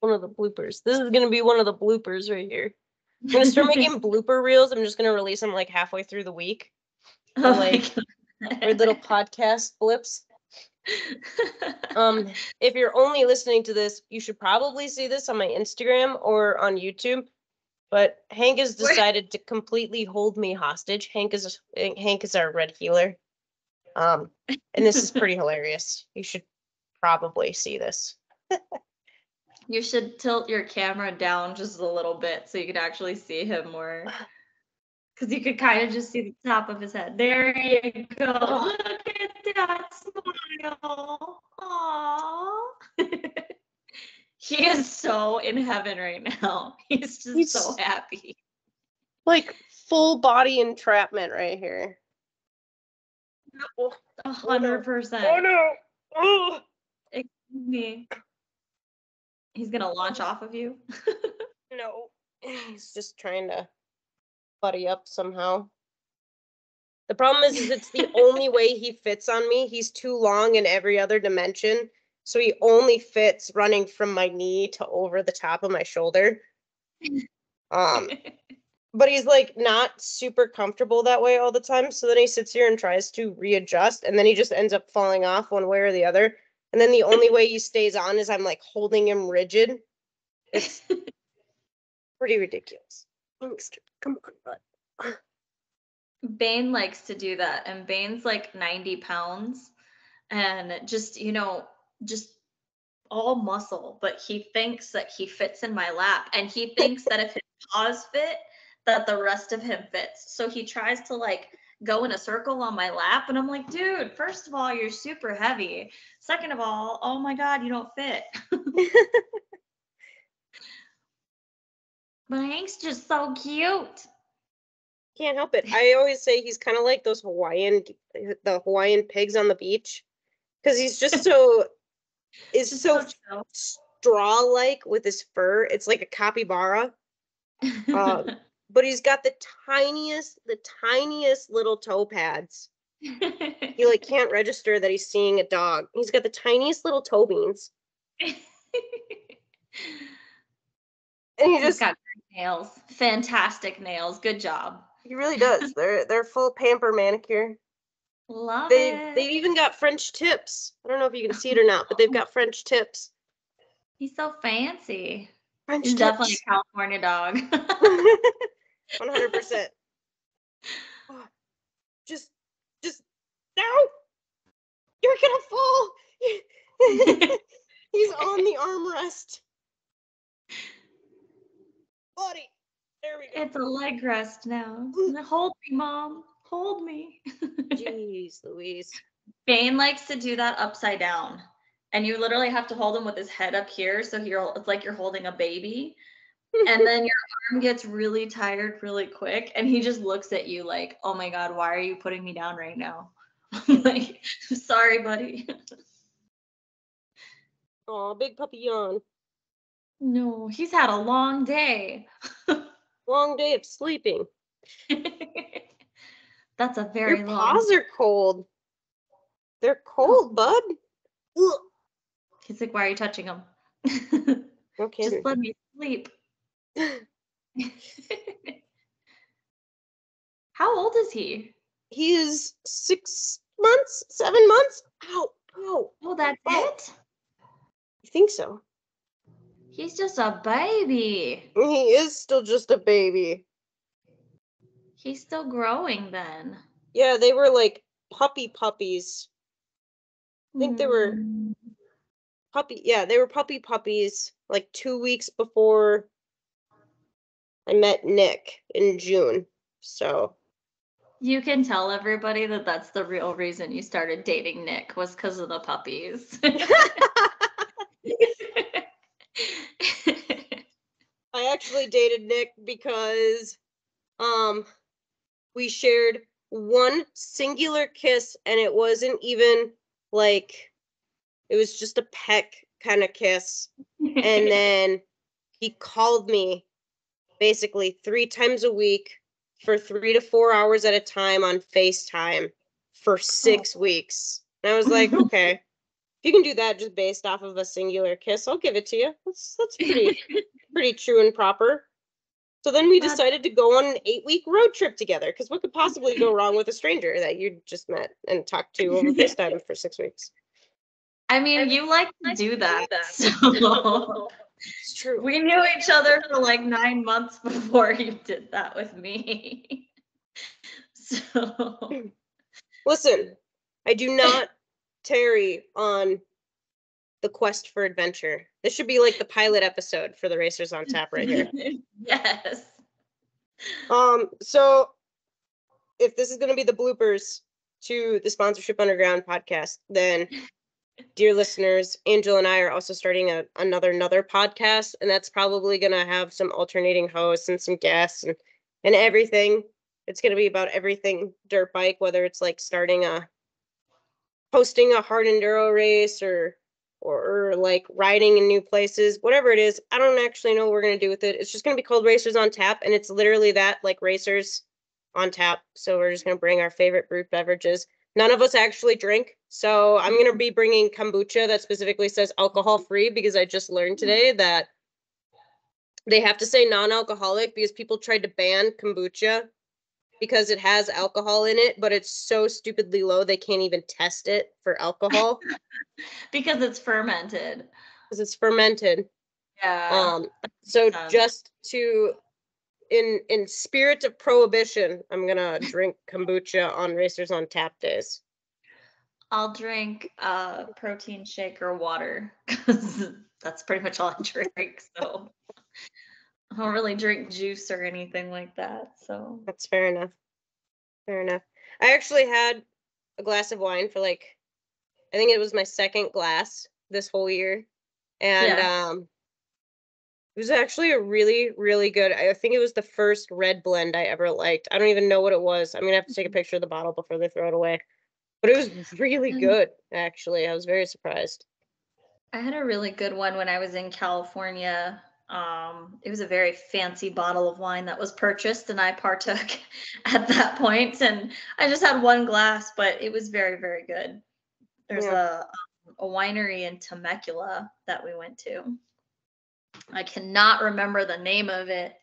one of the bloopers. This is gonna be one of the bloopers right here. I'm gonna start making blooper reels. I'm just gonna release them like halfway through the week. Oh like, Or little podcast blips. Um, if you're only listening to this, you should probably see this on my Instagram or on YouTube. But Hank has decided to completely hold me hostage. Hank is Hank is our red heeler. Um, and this is pretty hilarious. You should probably see this. You should tilt your camera down just a little bit so you could actually see him more. Because you could kind of just see the top of his head. There you go. Look at that smile. Aww. he is so in heaven right now. He's just He's- so happy. Like full body entrapment right here. Oh, A hundred percent. Oh no! Oh. Excuse me. He's gonna launch off of you. No, he's just trying to buddy up somehow. The problem is, is it's the only way he fits on me. He's too long in every other dimension, so he only fits running from my knee to over the top of my shoulder. Um, but he's like not super comfortable that way all the time. So then he sits here and tries to readjust, and then he just ends up falling off one way or the other. And then the only way he stays on is I'm like holding him rigid. It's pretty ridiculous. Youngster, come on, bud. Bane likes to do that, and Bane's like 90 pounds and just, you know, just all muscle, but he thinks that he fits in my lap and he thinks that if his paws fit, that the rest of him fits. So he tries to like go in a circle on my lap, and I'm like, dude, first of all, you're super heavy. Second of all, oh my God, you don't fit. but Hank's just so cute. Can't help it. I always say he's kind of like those Hawaiian, the Hawaiian pigs on the beach, because he's just so, is Just so chill. straw-like with his fur. It's like a capybara. Um, but he's got the tiniest, the tiniest little toe pads. He like can't register that he's seeing a dog. He's got the tiniest little toe beans, and he He's just got nails. Fantastic nails. Good job. he really does. They're they're full pamper manicure. Love They it. they've even got French tips. I don't know if you can see it or not, but they've oh. got French tips. He's so fancy. French He's tips. definitely a California dog. One hundred percent. Just, just no! You're gonna fall. He's on the armrest, buddy. There we go. it's a leg rest now. Hold me, mom. Hold me. Jeez, Louise. Bane likes to do that upside down. And you literally have to hold him with his head up here. So you're it's like you're holding a baby. And then your arm gets really tired really quick. And he just looks at you like, oh my God, why are you putting me down right now? I'm like, sorry, buddy. Oh, big puppy yawn. No, he's had a long day. Long day of sleeping. That's a very Your long. paws are cold. They're oh. cold, bud. Ugh. He's like, why are you touching him? okay Just let me sleep. How old is he? He is six months, seven months. Ow, ow. Oh, that's Oh. it? I think so. He's just a baby. He is still just a baby. He's still growing then. Yeah, they were like puppy puppies. I think they were Mm. puppy. Yeah, they were puppy puppies like two weeks before I met Nick in June. So You can tell everybody that that's the real reason you started dating Nick was because of the puppies. I actually dated Nick because um we shared one singular kiss and it wasn't even like it was just a peck kind of kiss and then he called me basically three times a week for three to four hours at a time on FaceTime for six oh. weeks. And I was like, okay, if you can do that just based off of a singular kiss, I'll give it to you. That's that's pretty pretty true and proper. So then we decided to go on an eight week road trip together because what could possibly go wrong with a stranger that you just met and talked to over FaceTime for six weeks? I mean, you like to do that. So It's true. we knew each other for like nine months before you did that with me. So Listen, I do not tarry on the quest for adventure. This should be like the pilot episode for the Racers on Tap right here. yes. Um, so if this is going to be the bloopers to the sponsorship underground podcast, then dear listeners, Angel and I are also starting a, another another podcast, and that's probably going to have some alternating hosts and some guests and and everything. It's going to be about everything dirt bike, whether it's like starting a hosting a hard enduro race or or, or like riding in new places, whatever it is. I don't actually know what we're gonna do with it. It's just gonna be called Racers on Tap, and it's literally that, like Racers on Tap. So we're just gonna bring our favorite brewed beverages. None of us actually drink, so I'm gonna be bringing kombucha that specifically says alcohol free because I just learned today that they have to say non-alcoholic because people tried to ban kombucha because it has alcohol in it, but it's so stupidly low they can't even test it for alcohol Because it's fermented. because it's fermented. Yeah. Um, so sense. just to in in spirit of prohibition, I'm gonna drink kombucha on Racers on Tap days. I'll drink uh protein shake or water because that's pretty much all I drink. So I don't really drink juice or anything like that. So That's fair enough. Fair enough. I actually had a glass of wine for like I think it was my second glass this whole year. And um it was actually a really, really good. I think it was the first red blend I ever liked. I don't even know what it was. I'm gonna have to take a picture of the bottle before they throw it away. But it was really Mm. good, actually. I was very surprised. I had a really good one when I was in California. Um, it was a very fancy bottle of wine that was purchased, and I partook at that point. And I just had one glass, but it was very, very good. There's Yeah. a um, a winery in Temecula that we went to. I cannot remember the name of it.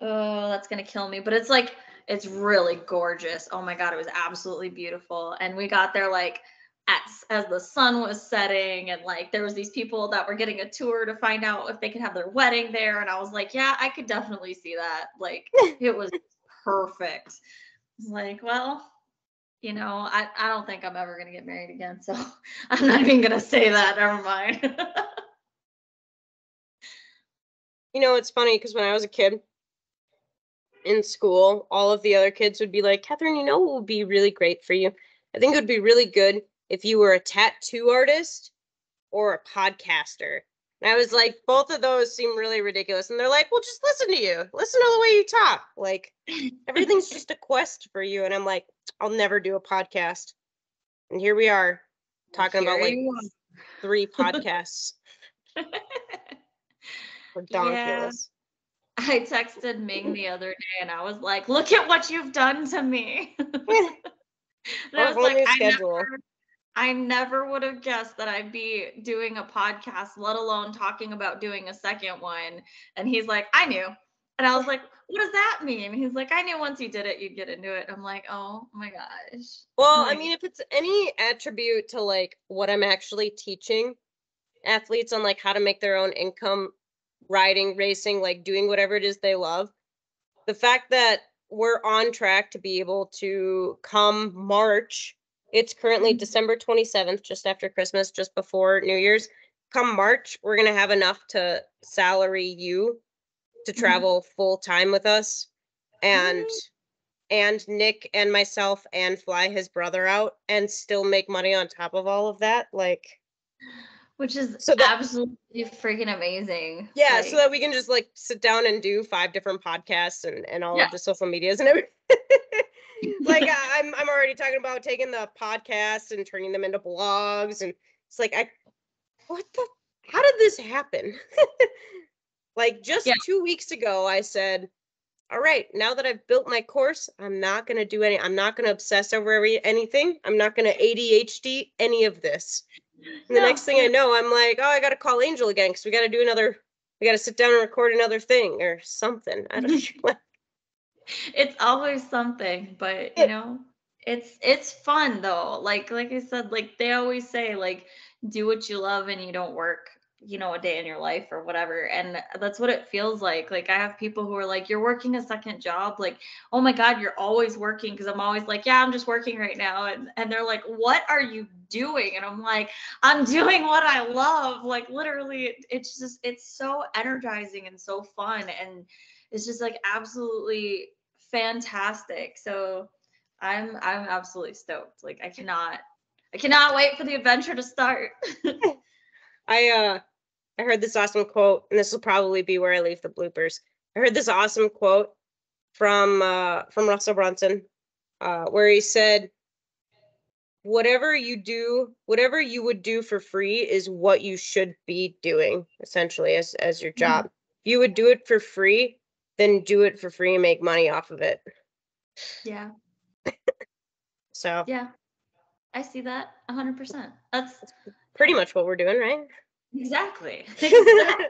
Oh, that's gonna kill me. But it's like it's really gorgeous. Oh my god, it was absolutely beautiful. And we got there like at, as the sun was setting and like there was these people that were getting a tour to find out if they could have their wedding there. And i was like yeah i could definitely see that. Like it was perfect. I was like well you know i, I don't think i'm ever going to get married again so i'm not even going to say that. Never mind. You know, it's funny because when I was a kid in school, all of the other kids would be like, Catherine, you know what would be really great for you? I think it would be really good if you were a tattoo artist or a podcaster. And I was like, both of those seem really ridiculous. And they're like, well, just listen to you. Listen to the way you talk. Like, everything's just a quest for you. And I'm like, I'll never do a podcast. And here we are talking about like three podcasts. Ridiculous. I texted ming the other day and i was like look at what you've done to me and I was like, I never, I never would have guessed that I'd be doing a podcast, let alone talking about doing a second one. And he's like, I knew. And I was like, what does that mean? He's like, I knew once you did it, you'd get into it. I'm like, oh my gosh. Well, I mean, if it's any attribute to like what I'm actually teaching athletes on like how to make their own income riding, racing, like doing whatever it is they love, the fact that we're on track to be able to come March, it's currently Mhm. December 27th, just after Christmas, just before New Year's. Come March, we're going to have enough to salary you to Mhm. travel full time with us. And and Nick and myself and fly his brother out and still make money on top of all of that. Like, Which is So that- absolutely freaking amazing. yeah, Like, so that we can just like sit down and do five different podcasts and, and all Yeah. of the social medias and everything. like I'm I'm already talking about taking the podcasts and turning them into blogs and it's like I what the how did this happen? like just Yeah. two weeks ago I said, all right, now that I've built my course, I'm not gonna do any I'm not gonna obsess over every anything. I'm not gonna ADHD any of this. And the No, next thing I know, I'm like, oh, I got to call Angel again because we got to do another, we got to sit down and record another thing or something. I don't know. it's always something but you know it's it's fun though like like i said like they always say like do what you love and you don't work you know a day in your life or whatever and that's what it feels like like i have people who are like you're working a second job like oh my god you're always working because i'm always like yeah i'm just working right now and and they're like what are you doing and i'm like i'm doing what i love like literally it, it's just it's so energizing and so fun and it's just like absolutely fantastic. So I'm I'm absolutely stoked. Like I cannot I cannot wait for the adventure to start. I uh I heard this awesome quote, and this will probably be where I leave the bloopers. I heard this awesome quote from uh from Russell Brunson, uh, where he said, Whatever you do, whatever you would do for free is what you should be doing, essentially, as as your Mhm. job. If you would do it for free, then do it for free and make money off of it. yeah. So Yeah. I see that 100%. That's pretty much what we're doing, right? Exactly. exactly.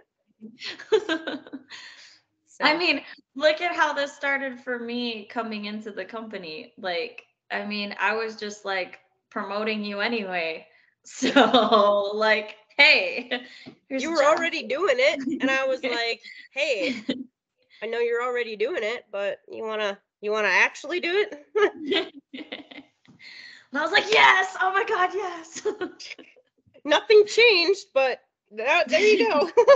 I mean, look at how this started for me coming into the company. Like, I mean, I was just like promoting you anyway. So, like, hey, you were job. already doing it and i was like hey i know you're already doing it but you want to you want to actually do it and I was like, yes, oh my God, yes. nothing changed but that, there you go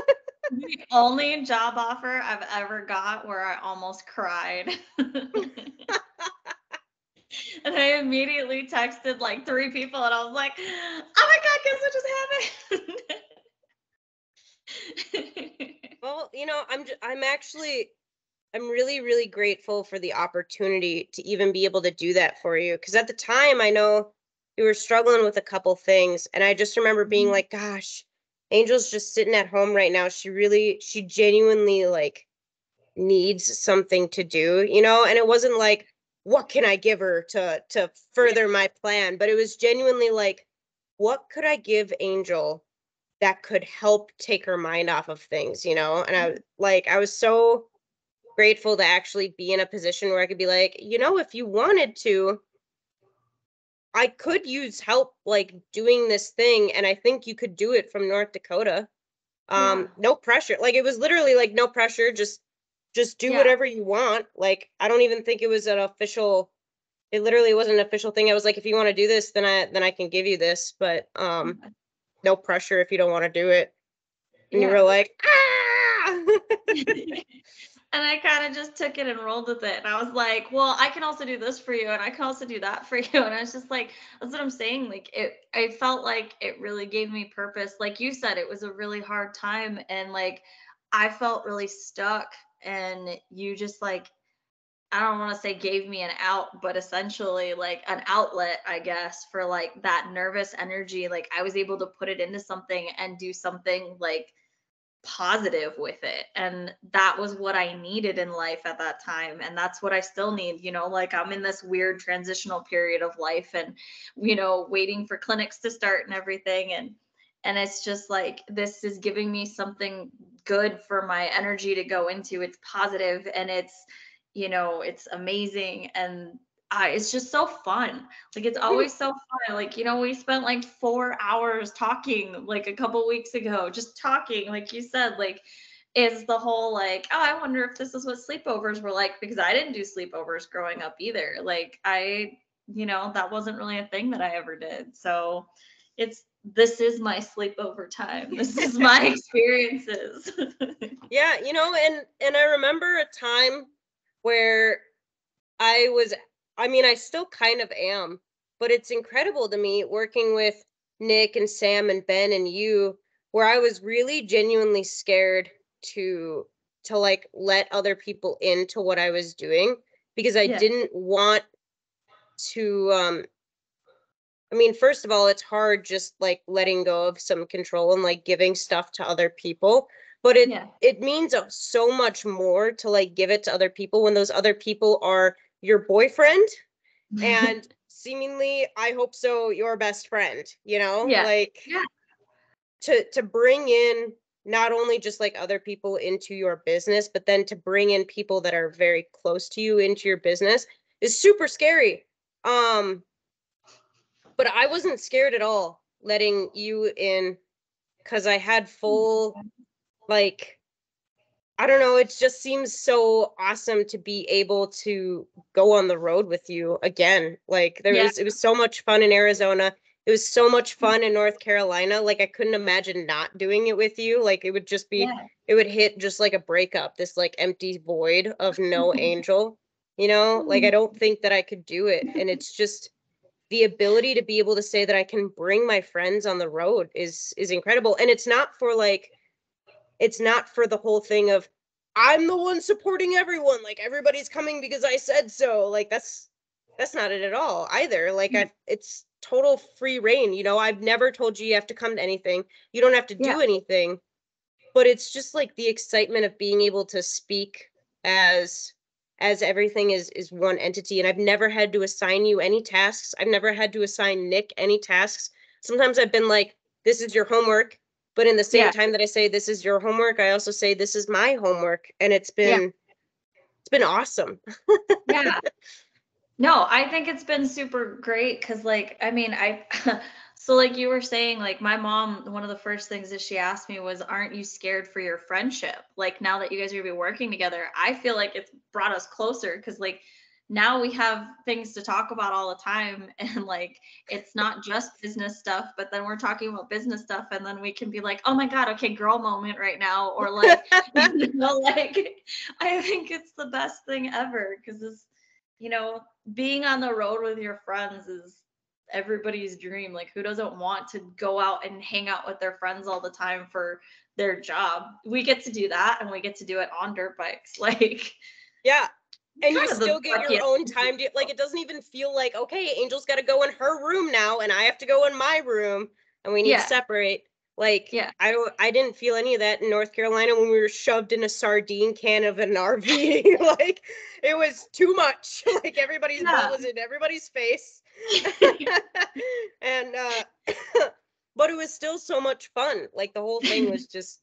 the only job offer I've ever got where I almost cried. and I immediately texted like three people and I was like, oh my God, guess what just happened? well you know i'm j- i'm actually i'm really really grateful for the opportunity to even be able to do that for you because at the time i know you were struggling with a couple things and i just remember being Mhm. like gosh angel's just sitting at home right now. She really she genuinely like needs something to do you know? And it wasn't like what can i give her to to further my plan? But it was genuinely like what could i give angel that could help take her mind off of things you know? And i mm-hmm. like i was so grateful to actually be in a position where i could be like you know if you wanted to i could use help like doing this thing and i think you could do it from north dakota. Um Yeah. no pressure like it was literally like no pressure just just do Yeah. whatever you want like i don't even think it was an official it literally wasn't an official thing i was like if you want to do this then i then i can give you this but um no pressure if you don't want to do it. And you were like ah and I kind of just took it and rolled with it. And I was like, well, I can also do this for you, and I can also do that for you. And I was just like, that's what I'm saying. Like it, I felt like it really gave me purpose. Like you said, it was a really hard time, and like I felt really stuck. And you just like, I don't want to say gave me an out, but essentially like an outlet, I guess, for like that nervous energy. Like I was able to put it into something and do something like positive with it and that was what i needed in life at that time and that's what i still need you know like i'm in this weird transitional period of life and you know waiting for clinics to start and everything and and it's just like this is giving me something good for my energy to go into it's positive and it's you know it's amazing and uh, it's just so fun. Like it's always so fun. Like you know we spent like four hours talking like a couple weeks ago just talking like you said like is the whole like oh i wonder if this is what sleepovers were like because i didn't do sleepovers growing up either. Like i you know that wasn't really a thing that i ever did. So it's this is my sleepover time. This is my experiences. Yeah you know and and i remember a time where i was i mean i still kind of am but it's incredible to me working with nick and sam and ben and you where i was really genuinely scared to to like let other people into what i was doing because i Yeah. didn't want to um I mean, first of all, it's hard just like letting go of some control and like giving stuff to other people. But it yeah it means so much more to like give it to other people when those other people are your boyfriend and seemingly I hope so your best friend, you know? Yeah. Like Yeah. to to bring in not only just like other people into your business, but then to bring in people that are very close to you into your business is super scary. Um but I wasn't scared at all letting you in cuz I had full like I don't know, it just seems so awesome to be able to go on the road with you again. Like there Yeah. was it was so much fun in Arizona. It was so much fun in North Carolina. Like I couldn't imagine not doing it with you. Like it would just be Yeah. it would hit just like a breakup, this like empty void of no angel. You know, like I mm-hmm. don't think that I could do it. And it's just the ability to be able to say that I can bring my friends on the road is is incredible. And it's not for like it's not for the whole thing of I'm the one supporting everyone. Like everybody's coming because I said so. Like that's that's not it at all either. Like Mm. I it's total free reign. You know, I've never told you you have to come to anything. You don't have to do Yeah. anything. But it's just like the excitement of being able to speak as as everything is is one entity and I've never had to assign you any tasks. I've never had to assign Nick any tasks. Sometimes I've been like this is your homework, but in the same Yeah. time that I say this is your homework, I also say this is my homework and it's been it's been awesome. yeah no i think it's been super great because like i mean i so like you were saying like my mom one of the first things that she asked me was aren't you scared for your friendship like now that you guys are gonna be working together i feel like it's brought us closer because like now we have things to talk about all the time and like it's not just business stuff but then we're talking about business stuff and then we can be like oh my god okay girl moment right now or like you know, like I think it's the best thing ever because it's, you know, being on the road with your friends is everybody's dream. Like, who doesn't want to go out and hang out with their friends all the time for their job? We get to do that and we get to do it on dirt bikes. Like, yeah. And you kind of the still get your own time to like it doesn't even feel like okay, Angel's got to go in her room now and I have to go in my room and we need Yeah. to separate. Like Yeah. I I didn't feel any of that in North Carolina when we were shoved in a sardine can of an RV. like it was too much. like everybody's Yeah. butt was in everybody's face. and uh but it was still so much fun. Like the whole thing was just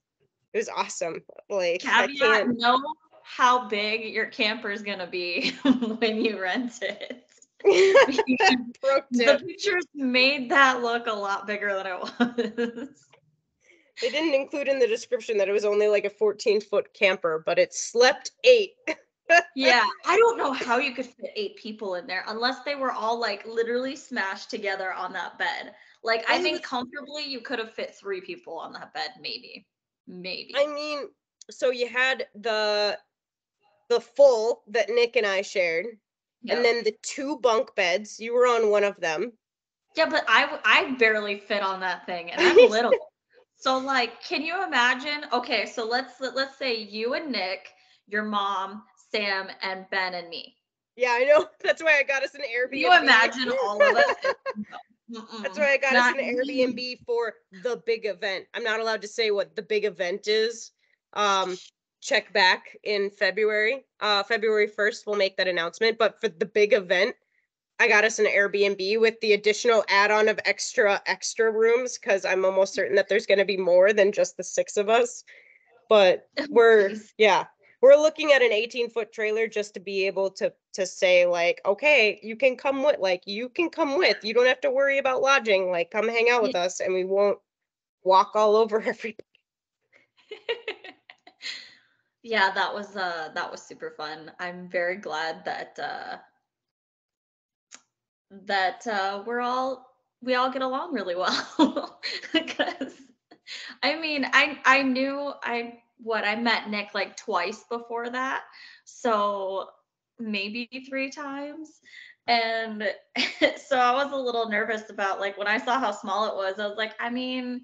it was awesome. Like caveat can't know how big your camper is going to be when you rent it. The pictures made that look a lot bigger than it was. They didn't include in the description that it was only like a 14 foot camper, but it slept eight. Yeah, I don't know how you could fit eight people in there unless they were all like literally smashed together on that bed. Like I think comfortably you could have fit three people on that bed, maybe. Maybe. I mean, so you had the the full that Nick and I shared, Yeah. and then the two bunk beds. You were on one of them. yeah, but I I barely fit on that thing and I'm little. so like, can you imagine? Okay, so let's let- let's say you and Nick, your mom, Sam, and Ben and me. Yeah, I know. That's why I got us an Airbnb. Can you imagine all of us? That's Mm-mm. why I got us an me. Airbnb for the big event. I'm not allowed to say what the big event is. Um, check back in February. Uh, February 1st, we'll make that announcement. But for the big event, I got us an Airbnb with the additional add-on of extra extra rooms because I'm almost certain that there's going to be more than just the six of us. But we're yeah, we're looking at an 18 foot trailer just to be able to to say like, okay, you can come with like you can come with. You don't have to worry about lodging. Like come hang out with us and we won't walk all over everybody. yeah that was uh that was super fun. I'm very glad that uh that uh we're all we all get along really well. Because i mean i i knew i what i met nick like twice before that. So maybe three times. And so i was a little nervous about like when i saw how small it was i was like i mean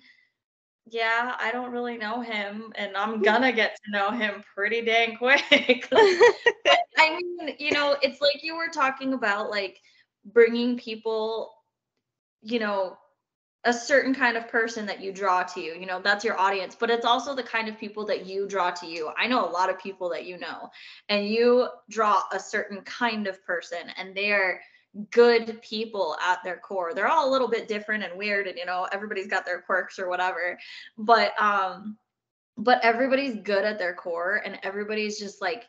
yeah, I don't really know him, and I'm hmm. gonna get to know him pretty dang quick. But, I mean, you know, it's like you were talking about like bringing people, you know, a certain kind of person that you draw to you. You know, that's your audience, but it's also the kind of people that you draw to you. I know a lot of people that you know, and you draw a certain kind of person, and they're good people at their core. They're all a little bit different and weird and you know, everybody's got their quirks or whatever. But um but everybody's good at their core and everybody's just like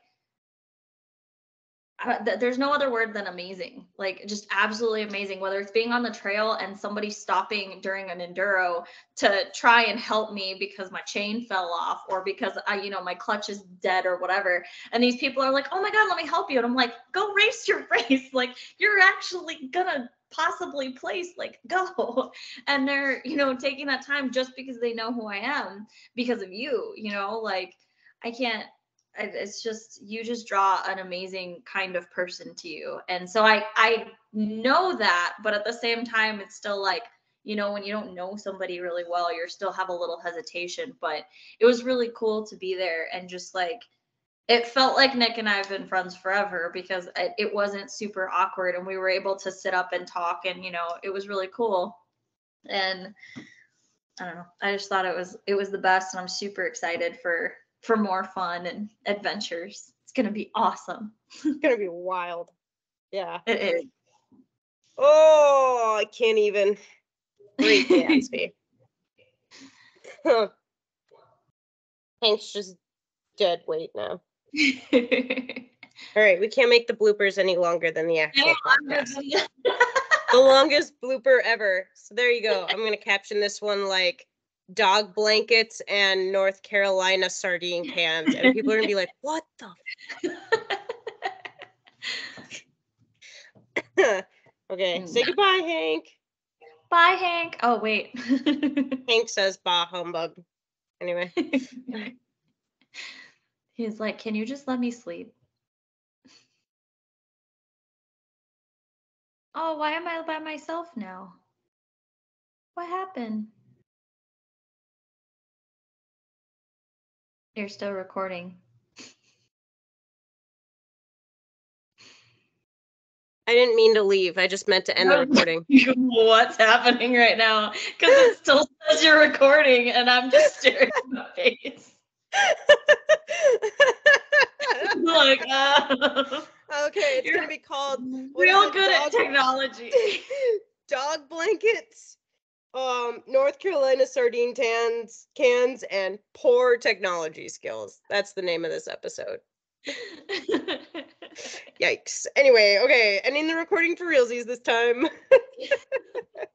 there's no other word than amazing like just absolutely amazing whether it's being on the trail and somebody stopping during an enduro to try and help me because my chain fell off or because i you know my clutch is dead or whatever. And these people are like oh my god let me help you. And i'm like go race your race. Like you're actually gonna possibly place like go. And they're you know taking that time just because they know who i am because of you you know like i can't it's just you just draw an amazing kind of person to you. And so i i know that but at the same time it's still like you know when you don't know somebody really well you still have a little hesitation. But it was really cool to be there and just like it felt like nick and i have been friends forever because it, it wasn't super awkward and we were able to sit up and talk and you know it was really cool. And i don't know i just thought it was it was the best and i'm super excited for for more fun and adventures. It's going to be awesome. it's going to be wild. Yeah. It is. Oh, I can't even. Great Gatsby. huh. Hank's just dead weight now. All right, we can't make the bloopers any longer than the actual podcast. the longest blooper ever. So there you go. I'm gonna caption this one like dog blankets and North Carolina sardine cans, and people are gonna be like, "What the?" okay, say hmm. goodbye, Hank. Bye, Hank. Oh wait, Hank says "Bah humbug." Anyway, he's like, "Can you just let me sleep?" Oh, why am I by myself now? What happened? You're still recording. I didn't mean to leave. I just meant to end the recording. What's happening right now? Because it still says you're recording, and I'm just staring at my face. like, uh, okay, it's gonna be called real good dog, at technology. dog blankets um North Carolina sardine cans cans and poor technology skills. That's the name of this episode. Yikes. Anyway, okay, ending the recording for realsies this time.